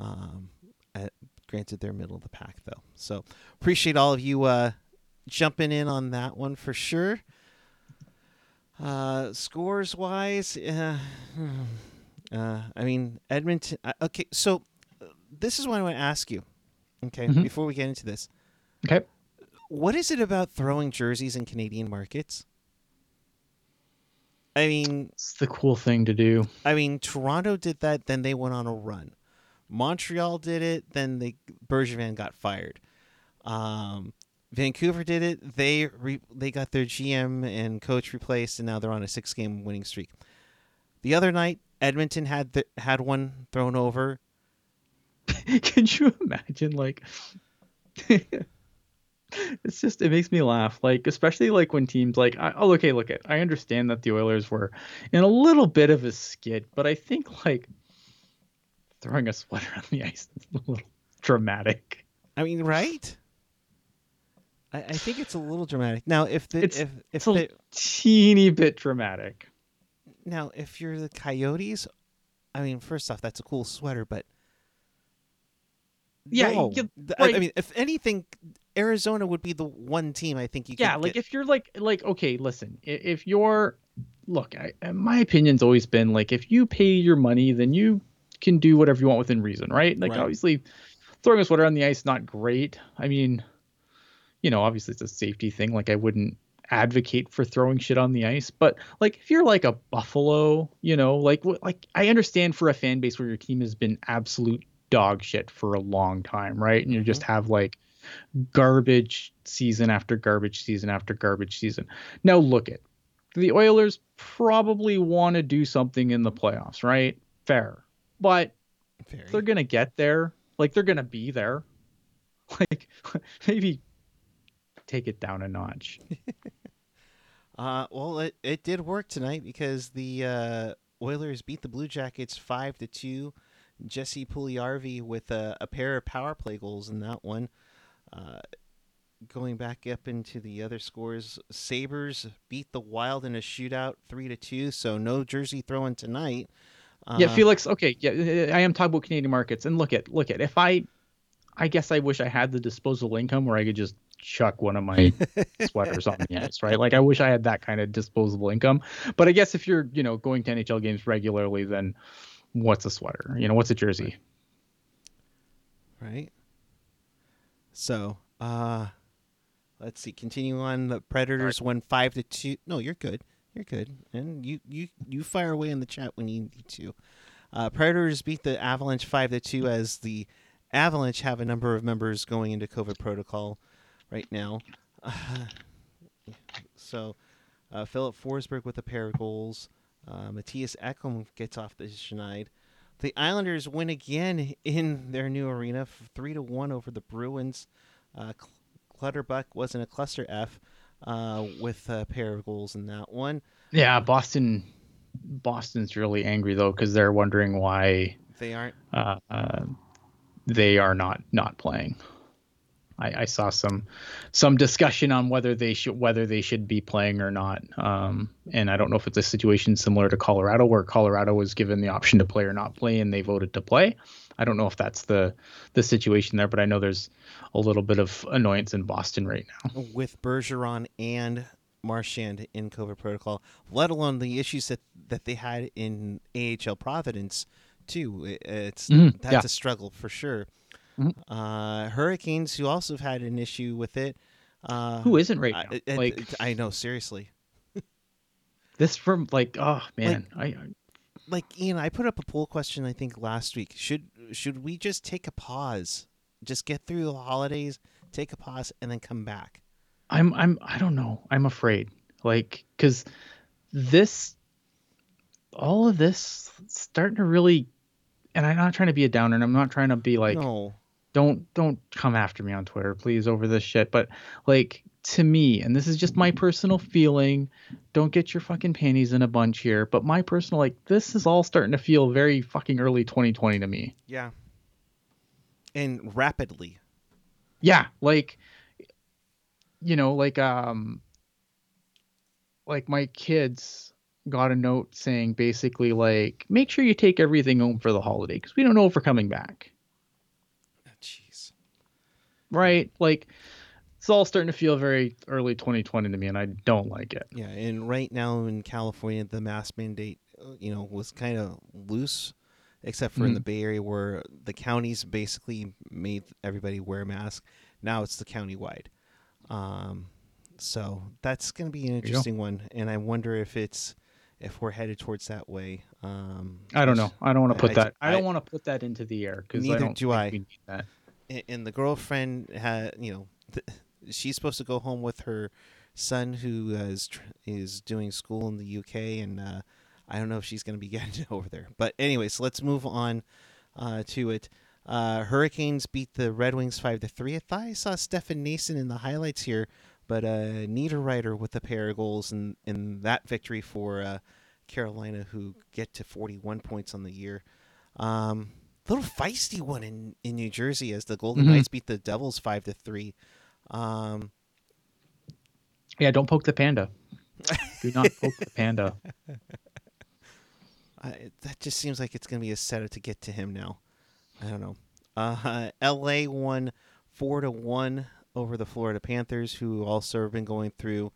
Um, at, granted, they're middle of the pack though. So appreciate all of you uh, jumping in on that one for sure. Uh, scores wise, uh, uh, I mean Edmonton. Uh, okay, so uh, this is what I want to ask you. Okay, mm-hmm. before we get into this. Okay. What is it about throwing jerseys in Canadian markets? I mean, it's the cool thing to do. I mean, Toronto did that, then they went on a run. Montreal did it, then they Bergevin got fired. Um, Vancouver did it. They re- they got their GM and coach replaced, and now they're on a six game winning streak. The other night, Edmonton had the, had one thrown over. [laughs] Can you imagine, like, [laughs] it's just it makes me laugh like especially like when teams like I, oh okay look at i understand that the oilers were in a little bit of a skid but i think like throwing a sweater [laughs] on the ice is a little dramatic I mean, right? I, I think it's a little dramatic. Now, if the It's- if if it's a the, teeny bit dramatic now if you're the Coyotes, I mean, first off, that's a cool sweater, but Yeah, no. I- I mean, if anything, Arizona would be the one team I think you yeah like get- if you're like like okay listen if you're look I, uh, my opinion's always been like if you pay your money then you can do whatever you want within reason right like Right. obviously throwing a sweater on the ice not great i mean you know obviously it's a safety thing like i wouldn't advocate for throwing shit on the ice but like if you're like a buffalo you know like like i understand for a fan base where your team has been absolute dog shit for a long time right and you mm-hmm. just have like garbage season after garbage season after garbage season. Now look at the Oilers probably want to do something in the playoffs, right? Fair. But Very. they're going to get there. Like they're going to be there. [laughs] Like [laughs] maybe take it down a notch. [laughs] Uh, well, it, it did work tonight because the uh, Oilers beat the Blue Jackets five to two. Jesse Puljujarvi with a, a pair of power play goals in that one. Uh, going back up into the other scores, Sabres beat the Wild in a shootout three to two. So no jersey throwing tonight. yeah, Uh, Felix, okay, yeah, I am talking about Canadian markets and look at look at if I I guess I wish I had the disposable income where I could just chuck one of my [laughs] sweaters on the ice, right? Like I wish I had that kind of disposable income. But I guess if you're, you know, going to NHL games regularly, then what's a sweater? You know, what's a jersey? right? So, uh, let's see. Continue on. The Predators won five to two. No, you're good. You're good. And you you you fire away in the chat when you need to. Uh, Predators beat the Avalanche five to two as the Avalanche have a number of members going into COVID protocol right now. [sighs] so, uh, Filip Forsberg with a pair of goals. Uh, Mattias Ekholm gets off the schneid. The Islanders win again in their new arena, three to one over the Bruins. Uh, Clutterbuck wasn't a cluster F uh, with a pair of goals in that one. Yeah, Boston Boston's really angry though because they're wondering why They aren't. uh, uh, they are not not playing. I, I saw some some discussion on whether they should whether they should be playing or not. Um, and I don't know if it's a situation similar to Colorado where Colorado was given the option to play or not play and they voted to play. I don't know if that's the the situation there, but I know there's a little bit of annoyance in Boston right now. with Bergeron and Marchand in COVID protocol, let alone the issues that, that they had in AHL Providence too. It- It's Mhm, that's yeah. a struggle for sure. Mhm. Uh, Hurricanes, who also have had an issue with it. Uh, Who isn't right I, now? it- like it- I know, seriously. this from like oh man, I, I Like Ian, I put up a poll question I think last week. Should should we just take a pause, just get through the holidays, take a pause, and then come back? I'm I'm I don't know. I'm afraid. Like cuz this all of this starting to really and I'm not trying to be a downer and I'm not trying to be like no, don't don't come after me on Twitter please over this shit but like to me and this is just my personal feeling don't get your fucking panties in a bunch here but my personal like this is all starting to feel very fucking early 2020 to me yeah, and rapidly. yeah like you know like um like my kids got a note saying basically like make sure you take everything home for the holiday because we don't know if we're coming back. Right like it's all starting to feel very early 2020 to me and i don't like it Yeah, and right now in California, the mask mandate, uh, you know, was kind of loose, except for in the Bay Area where the counties basically made everybody wear a mask. Now it's the county wide. Um, so that's going to be an interesting one, and I wonder if it's if we're headed towards that way. Um, i don't know i don't want to put I- that i, I- don't want to put that into the air because Neither I don't do think I. we need that and, the girlfriend had you know th- [laughs] she's supposed to go home with her son who is tr- is doing school in the UK and uh, I don't know if she's going to be [laughs] getting over there but anyway, so let's move on uh, to it Uh, Hurricanes beat the Red Wings five to three. I thought I saw Stefan Noesen in the highlights here, but uh, Niederreiter with a pair of goals in in that victory for uh, Carolina, who get to forty one points on the year. Um, little feisty one in, in New Jersey as the Golden Mhm. Knights beat the Devils five to three. Um, Yeah, don't poke the panda. [laughs] Do not poke the panda. [laughs] I, that just seems like it's going to be a setup to get to him now. I don't know. Uh, [laughs] L.A. won four to one over the Florida Panthers, who also have been going through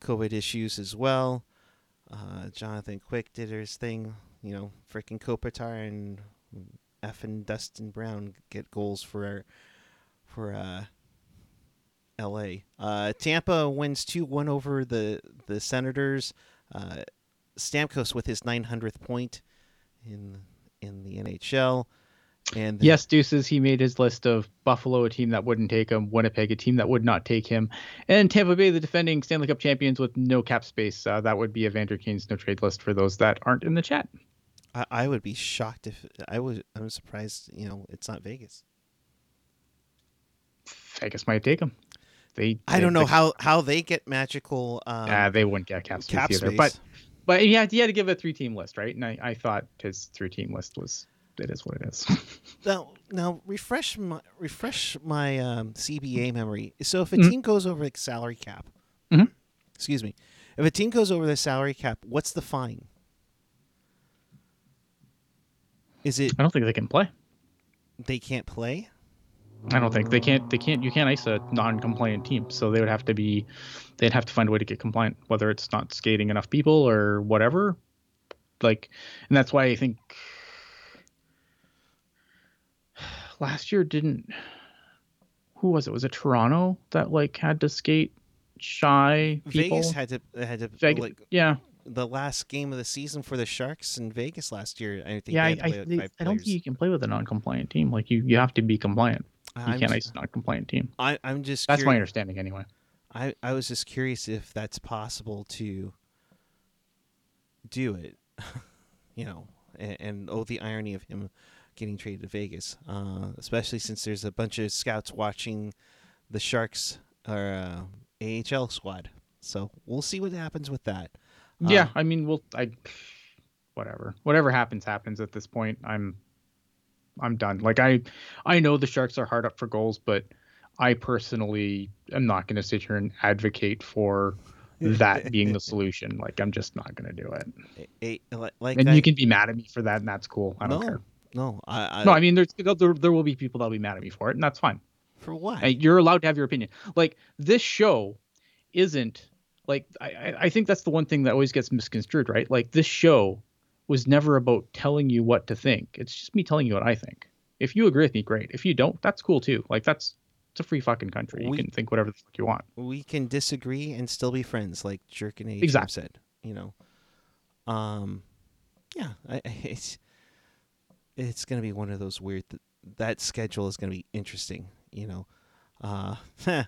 COVID issues as well. Uh, Jonathan Quick did his thing, you know, freaking Kopitar and F and Dustin Brown get goals for for uh, L.A. Uh, Tampa wins two one over the the Senators. Uh, Stamkos with his 900th point in in the NHL. And then- Yes, Deuces, he made his list of Buffalo, a team that wouldn't take him, Winnipeg, a team that would not take him, and Tampa Bay, the defending Stanley Cup champions with no cap space. Uh, that would be a Vander Kane's no trade list for those that aren't in the chat. I, I would be shocked if I was. I'm surprised. You know, it's not Vegas. Vegas might take him. They, I they- don't know the- how how they get magical. Um, Ah, they wouldn't get cap space cap either. space. But but he had he had to give a three team list, right? And I, I thought his three team list was it is what it is. [laughs] now now refresh my refresh my um, CBA memory. So if a Mhm. team goes over the salary cap, Mhm. excuse me, if a team goes over the salary cap, what's the fine? Is it I don't think they can play. they can't play? I don't think they can't. They can't. You can't ice a non-compliant team, so they would have to be. They'd have to find a way to get compliant, whether it's not skating enough people or whatever. Like, and that's why I think last year didn't. Who was it? Was it Toronto that like had to skate shy people? Vegas had to had to Vegas- like yeah, the last game of the season for the Sharks in Vegas last year. I think yeah. I, I, I don't think you can play with a non-compliant team. Like you, you have to be compliant. You I'm, can't ju- ice a non-compliant team. I, I'm just That's my understanding, anyway. I, I was just curious if that's possible to do it, [laughs] you know, and, and oh, the irony of him getting traded to Vegas, uh, especially since there's a bunch of scouts watching the Sharks or uh, AHL squad. So we'll see what happens with that. Yeah, Uh, I mean, we'll I whatever. Whatever happens happens at this point. I'm I'm done. Like I I know the Sharks are hard up for goals, but I personally am not going to sit here and advocate for that [laughs] being the solution. Like I'm just not going to do it. Like And you can be mad at me for that, and that's cool. I don't no, care. no, I, I, No, I mean, there's there, there will be people that'll be mad at me for it, and that's fine. for what? You're allowed to have your opinion. Like this show isn't like I, I- think that's the one thing that always gets misconstrued, right? Like this show was never about telling you what to think. It's just me telling you what I think. If you agree with me, great. If you don't, that's cool too. Like that's it's a free fucking country. You We- can think whatever the fuck you want. we can disagree and still be friends, like Jerk and H Exactly. said. You know, um, yeah, I, I- it's it's gonna be one of those weird. Th- that schedule is gonna be interesting. You know, uh, [laughs]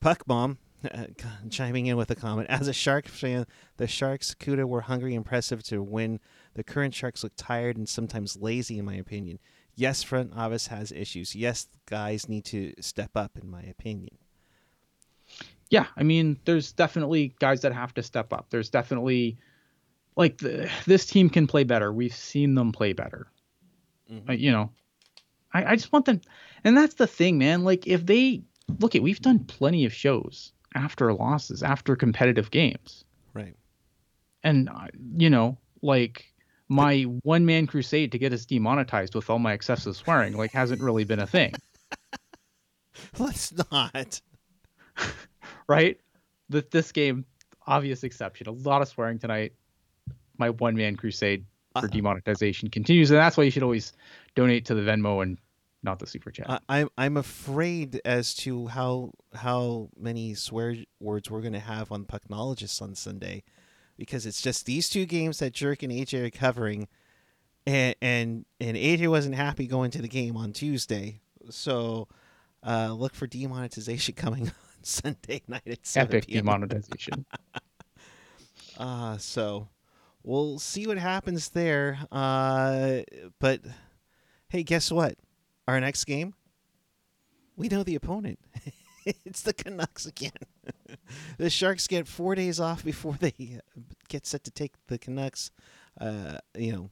Puck Bomb [laughs] chiming in with a comment. As a Shark fan, the Sharks Cuda were hungry, and impressive to win. The current Sharks look tired and sometimes lazy, in my opinion. Yes, front office has issues. Yes, guys need to step up, in my opinion. Yeah, I mean, there's definitely guys that have to step up. There's definitely like the, this team can play better. We've seen them play better. Mhm. Uh, you know, I, I just want them, and that's the thing, man. Like if they look at, we've done plenty of shows after losses, after competitive games, Right. and uh, you know, like my one man crusade to get us demonetized with all my excessive swearing, like hasn't really been a thing, [laughs] Let's not. [laughs] right? That this game, obvious exception, a lot of swearing tonight. My one man crusade for Uh, demonetization continues, and that's why you should always donate to the Venmo and not the super chat. I, I'm I'm afraid as to how how many swear words we're gonna have on Pucknologists on Sunday, because it's just these two games that Jerk and AJ are covering, and and and AJ wasn't happy going to the game on Tuesday, so uh, look for demonetization [laughs] coming on Sunday [laughs] night at 7 Epic p.m. demonetization. [laughs] Uh, so we'll see what happens there. Uh, but hey, guess what? Our next game, we know the opponent. [laughs] it's the Canucks again. [laughs] the Sharks get four days off before they uh, get set to take the Canucks. Uh, you know,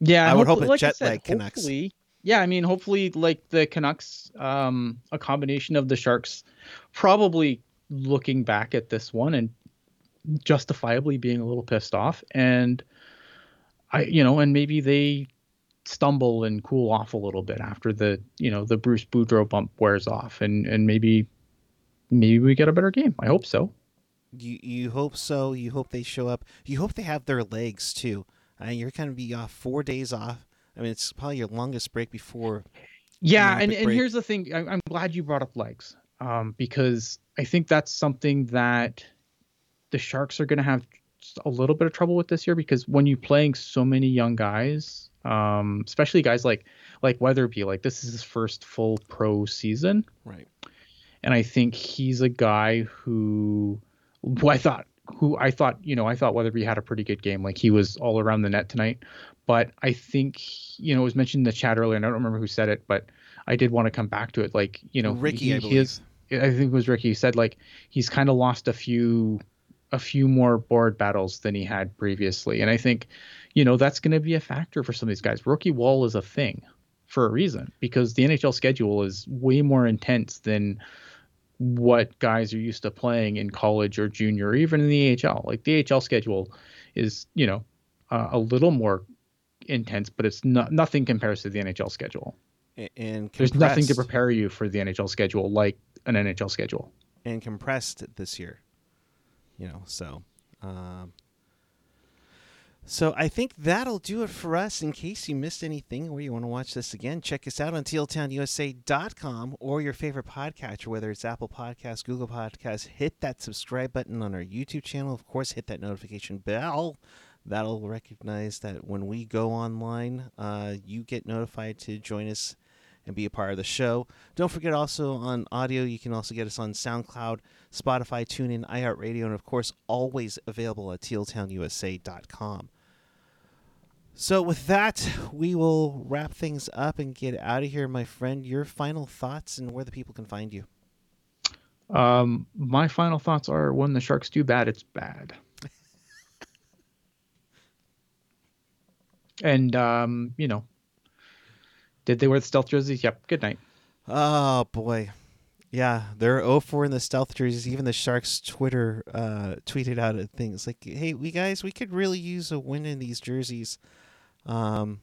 Yeah, I would hope like jet said, lag Canucks. Yeah, I mean, hopefully, like the Canucks, um, a combination of the Sharks, probably looking back at this one and justifiably being a little pissed off, and I, you know, and maybe they stumble and cool off a little bit after the, you know, the Bruce Boudreau bump wears off, and and maybe, maybe we get a better game. I hope so. you you hope so. You hope they show up. You hope they have their legs too. Uh, you're going to be off four days off. I mean, it's probably your longest break before. Yeah, and, and here's the thing. I, I'm glad you brought up legs, um, because I think that's something that the Sharks are going to have a little bit of trouble with this year. Because when you're playing so many young guys, um, especially guys like like Weatherby, like this is his first full pro season, Right. and I think he's a guy who, who I thought who I thought you know I thought Weatherby had a pretty good game. Like he was all around the net tonight, but I think you know it was mentioned in the chat earlier, and I don't remember who said it, but I did want to come back to it. Like you know Ricky, he, I believe. is- I think it was Ricky. Said like he's kind of lost a few a few more board battles than he had previously, and I think you know that's going to be a factor for some of these guys. Rookie wall is a thing for a reason because the NHL schedule is way more intense than what guys are used to playing in college or junior or even in the AHL. Like the AHL schedule is, you know, uh, a little more intense, but it's not nothing compares to the NHL schedule. And There's nothing to prepare you for the NHL schedule like an NHL schedule. and compressed this year. You know, so um, so I think that'll do it for us. In case you missed anything or you want to watch this again, check us out on tealtownusa.com or your favorite podcatcher, whether it's Apple Podcasts, Google Podcasts. Hit that subscribe button on our YouTube channel. Of course, hit that notification bell. That'll recognize that when we go online, uh, you get notified to join us and be a part of the show. Don't forget also on audio, you can also get us on SoundCloud, Spotify, TuneIn, iHeartRadio, and of course, always available at tealtownusa.com. So, with that, we will wrap things up and get out of here. My friend, your final thoughts and where the people can find you. Um, my final thoughts are when the Sharks do bad, it's bad. [laughs] and um, you know, did they wear the stealth jerseys? Yep. Good night. Oh, boy. Yeah, they're 0 4 in the stealth jerseys. Even the Sharks Twitter uh, tweeted out things like, hey, we guys, we could really use a win in these jerseys. Um,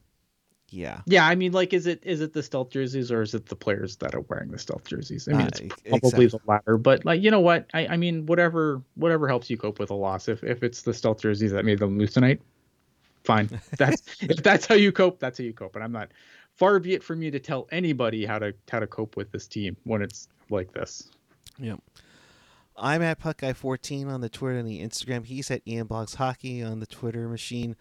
yeah. Yeah, I mean, like, is it is it the stealth jerseys or is it the players that are wearing the stealth jerseys? I mean, Uh, it's probably exactly. the latter. But like, you know what? I, I mean, whatever whatever helps you cope with a loss. If if it's the stealth jerseys that made them lose tonight, fine. [laughs] That's if that's how you cope, that's how you cope. And I'm not. Far be it from me to tell anybody how to how to cope with this team when it's like this. Yep. I'm at PuckGuy14 on the Twitter and the Instagram. He's at Ian Blogs Hockey on the Twitter machine.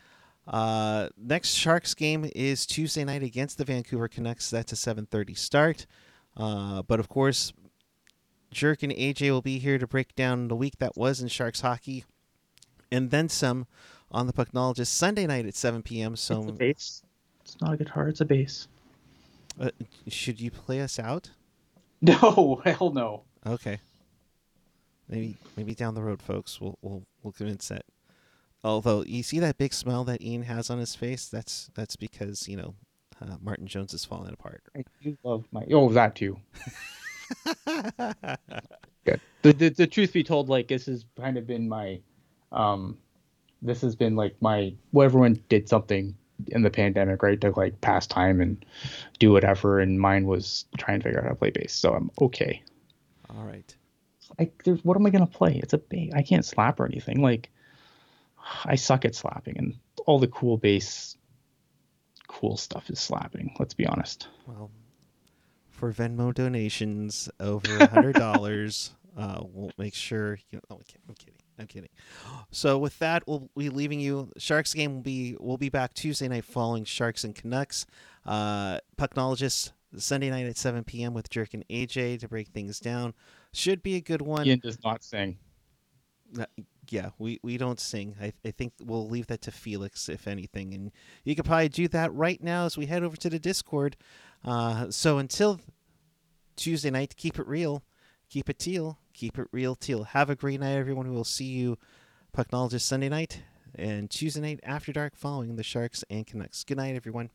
Uh, next Sharks game is Tuesday night against the Vancouver Canucks. That's a 7:30 start. Uh, but of course, Jerk and AJ will be here to break down the week that was in Sharks hockey, and then some on the Pucknologist Sunday night at 7 p.m. it's a So, base. It's not a guitar. It's a bass. uh, should you play us out? [laughs] No, hell no. Okay. Maybe maybe down the road, folks, we'll we'll we'll convince that. Although you see that big smile that Ian has on his face, that's that's because you know uh, Martin Jones is falling apart. I do love my. Oh, that too. [laughs] Good. The, the the truth be told, like this has kind of been my, um, this has been like my. Well, everyone did something in the pandemic, right, to like pass time and do whatever, and mine was trying to figure out how to play bass. So I'm okay. All right. Like, there's what am I gonna play? It's a bass. I can't slap or anything. Like, [sighs] I suck at slapping, and all the cool bass, cool stuff is slapping. Let's be honest. Well, for Venmo donations over a hundred [laughs] dollars, uh, we'll make sure. You know, oh, I'm kidding. I'm kidding. [gasps] So with that, we'll be leaving you. Sharks game will be we'll be back Tuesday night following Sharks and Canucks. Uh, Pucknologists Sunday night at 7 p.m. with Jerk and AJ to break things down. Should be a good one. Ian does not sing. Uh, yeah, we, we don't sing. I, I think we'll leave that to Felix, if anything. And you could probably do that right now as we head over to the Discord. Uh, so until Tuesday night, keep it real, keep it teal, keep it real teal. Have a great night, everyone. We will see you Pucknologist Sunday night and Tuesday night after dark following the Sharks and Canucks. Good night, everyone.